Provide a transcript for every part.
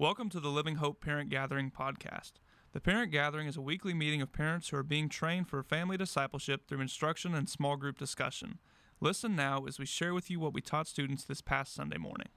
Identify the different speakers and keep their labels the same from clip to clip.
Speaker 1: Welcome to the Living Hope Parent Gathering podcast. The Parent Gathering is a weekly meeting of parents who are being trained for family discipleship through instruction and small group discussion. Listen now as we share with you what we taught students this past Sunday morning.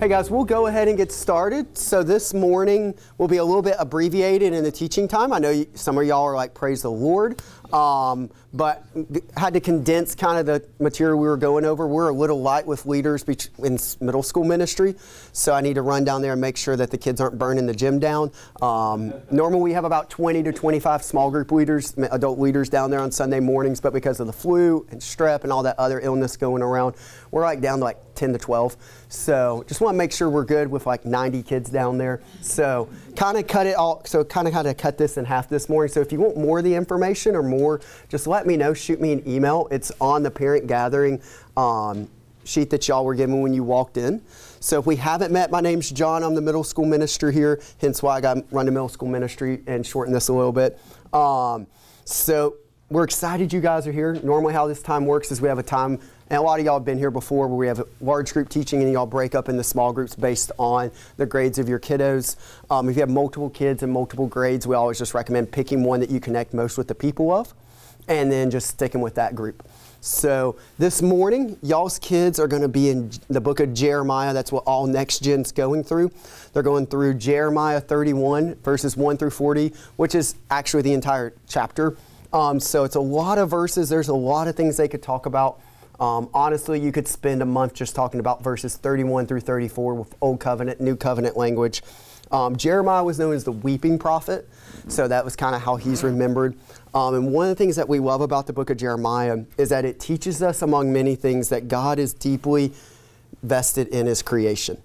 Speaker 2: Hey guys, we'll go ahead and get started. So this morning will be a little bit abbreviated in the teaching time. I know some of y'all are like, praise the Lord. Um, but had to condense kind of the material we were going over. We're a little light with leaders in middle school ministry, so I need to run down there and make sure that the kids aren't burning the gym down. Um, normally we have about 20 to 25 small group leaders, adult leaders down there on Sunday mornings, but because of the flu and strep and all that other illness going around, we're like down to like 10 to 12. So just want to make sure we're good with like 90 kids down there. So kind of cut it all. So kind of had to cut this in half this morning. So if you want more of the information or more, just let me know. Shoot me an email. It's on the parent gathering um, sheet that y'all were given when you walked in. So if we haven't met, my name's John. I'm the middle school minister here, hence why I got run the middle school ministry and shorten this a little bit. Um, so we're excited you guys are here. Normally, how this time works is we have a time, and a lot of y'all have been here before, where we have a large group teaching and y'all break up into small groups based on the grades of your kiddos. Um, if you have multiple kids and multiple grades, we always just recommend picking one that you connect most with the people of and then just sticking with that group. So this morning, y'all's kids are going to be in the book of Jeremiah. That's what all next gen's going through. They're going through Jeremiah 31, verses 1 through 40, which is actually the entire chapter. Um, so it's a lot of verses. There's a lot of things they could talk about. Um, honestly, you could spend a month just talking about verses 31 through 34 with Old Covenant, New Covenant language. Um, Jeremiah was known as the weeping prophet, so that was kind of how he's remembered. Um, and one of the things that we love about the book of Jeremiah is that it teaches us, among many things, that God is deeply vested in his creation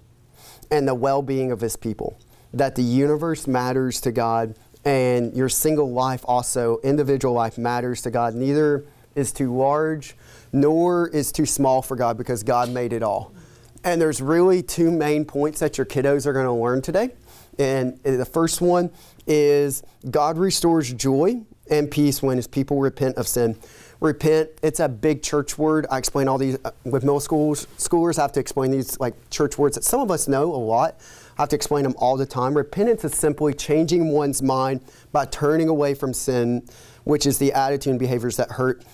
Speaker 2: and the well being of his people, that the universe matters to God, and your single life, also, individual life, matters to God. Neither is too large nor is too small for God because God made it all. And there's really two main points that your kiddos are going to learn today. And the first one is God restores joy and peace when his people repent of sin. Repent, it's a big church word. I explain all these uh, with middle schools. Schoolers have to explain these like church words that some of us know a lot. I have to explain them all the time. Repentance is simply changing one's mind by turning away from sin, which is the attitude and behaviors that hurt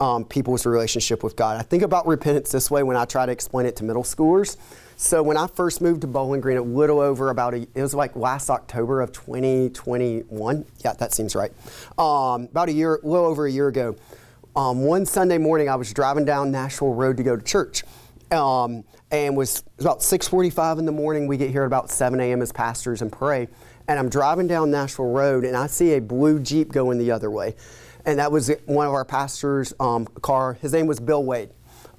Speaker 2: um, people's relationship with God. I think about repentance this way when I try to explain it to middle schoolers. So when I first moved to Bowling Green, a little over about a, it was like last October of 2021. Yeah, that seems right. Um, about a year, a little over a year ago. Um, one Sunday morning, I was driving down Nashville Road to go to church. Um, and was, was about 6:45 in the morning. We get here at about 7 a.m. as pastors and pray. And I'm driving down Nashville Road, and I see a blue Jeep going the other way, and that was one of our pastors' um, car. His name was Bill Wade.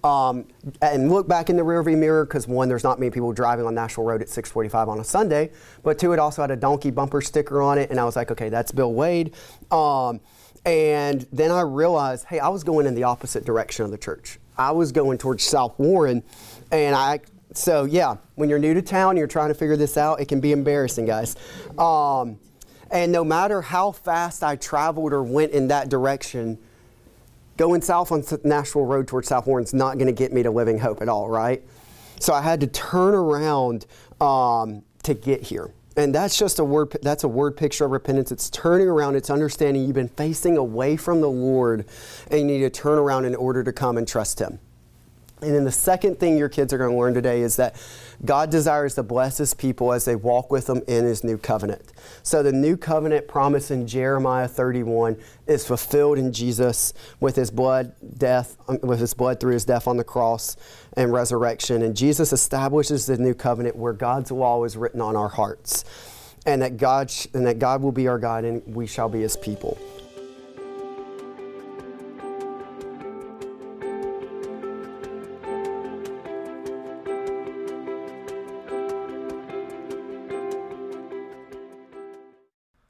Speaker 2: Um, and look back in the rearview mirror because one, there's not many people driving on Nashville Road at 6:45 on a Sunday, but two, it also had a donkey bumper sticker on it, and I was like, okay, that's Bill Wade. Um, and then I realized, hey, I was going in the opposite direction of the church. I was going towards South Warren, and I. So yeah, when you're new to town, you're trying to figure this out. It can be embarrassing, guys. Um, and no matter how fast I traveled or went in that direction, Going south on Nashville Road towards South Warren's not going to get me to Living Hope at all, right? So I had to turn around um, to get here. And that's just a word, that's a word picture of repentance. It's turning around, it's understanding you've been facing away from the Lord and you need to turn around in order to come and trust Him. And then the second thing your kids are going to learn today is that God desires to bless his people as they walk with him in his new covenant. So the new covenant promise in Jeremiah 31 is fulfilled in Jesus with his blood, death, um, with his blood through his death on the cross and resurrection. And Jesus establishes the new covenant where God's law is written on our hearts. And that God, and that God will be our God and we shall be his people.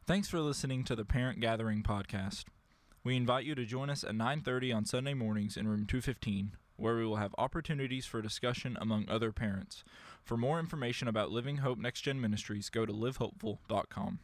Speaker 1: Thanks for listening to the Parent Gathering podcast. We invite you to join us at 9:30 on Sunday mornings in room 215, where we will have opportunities for discussion among other parents. For more information about Living Hope Next Gen Ministries, go to livehopeful.com.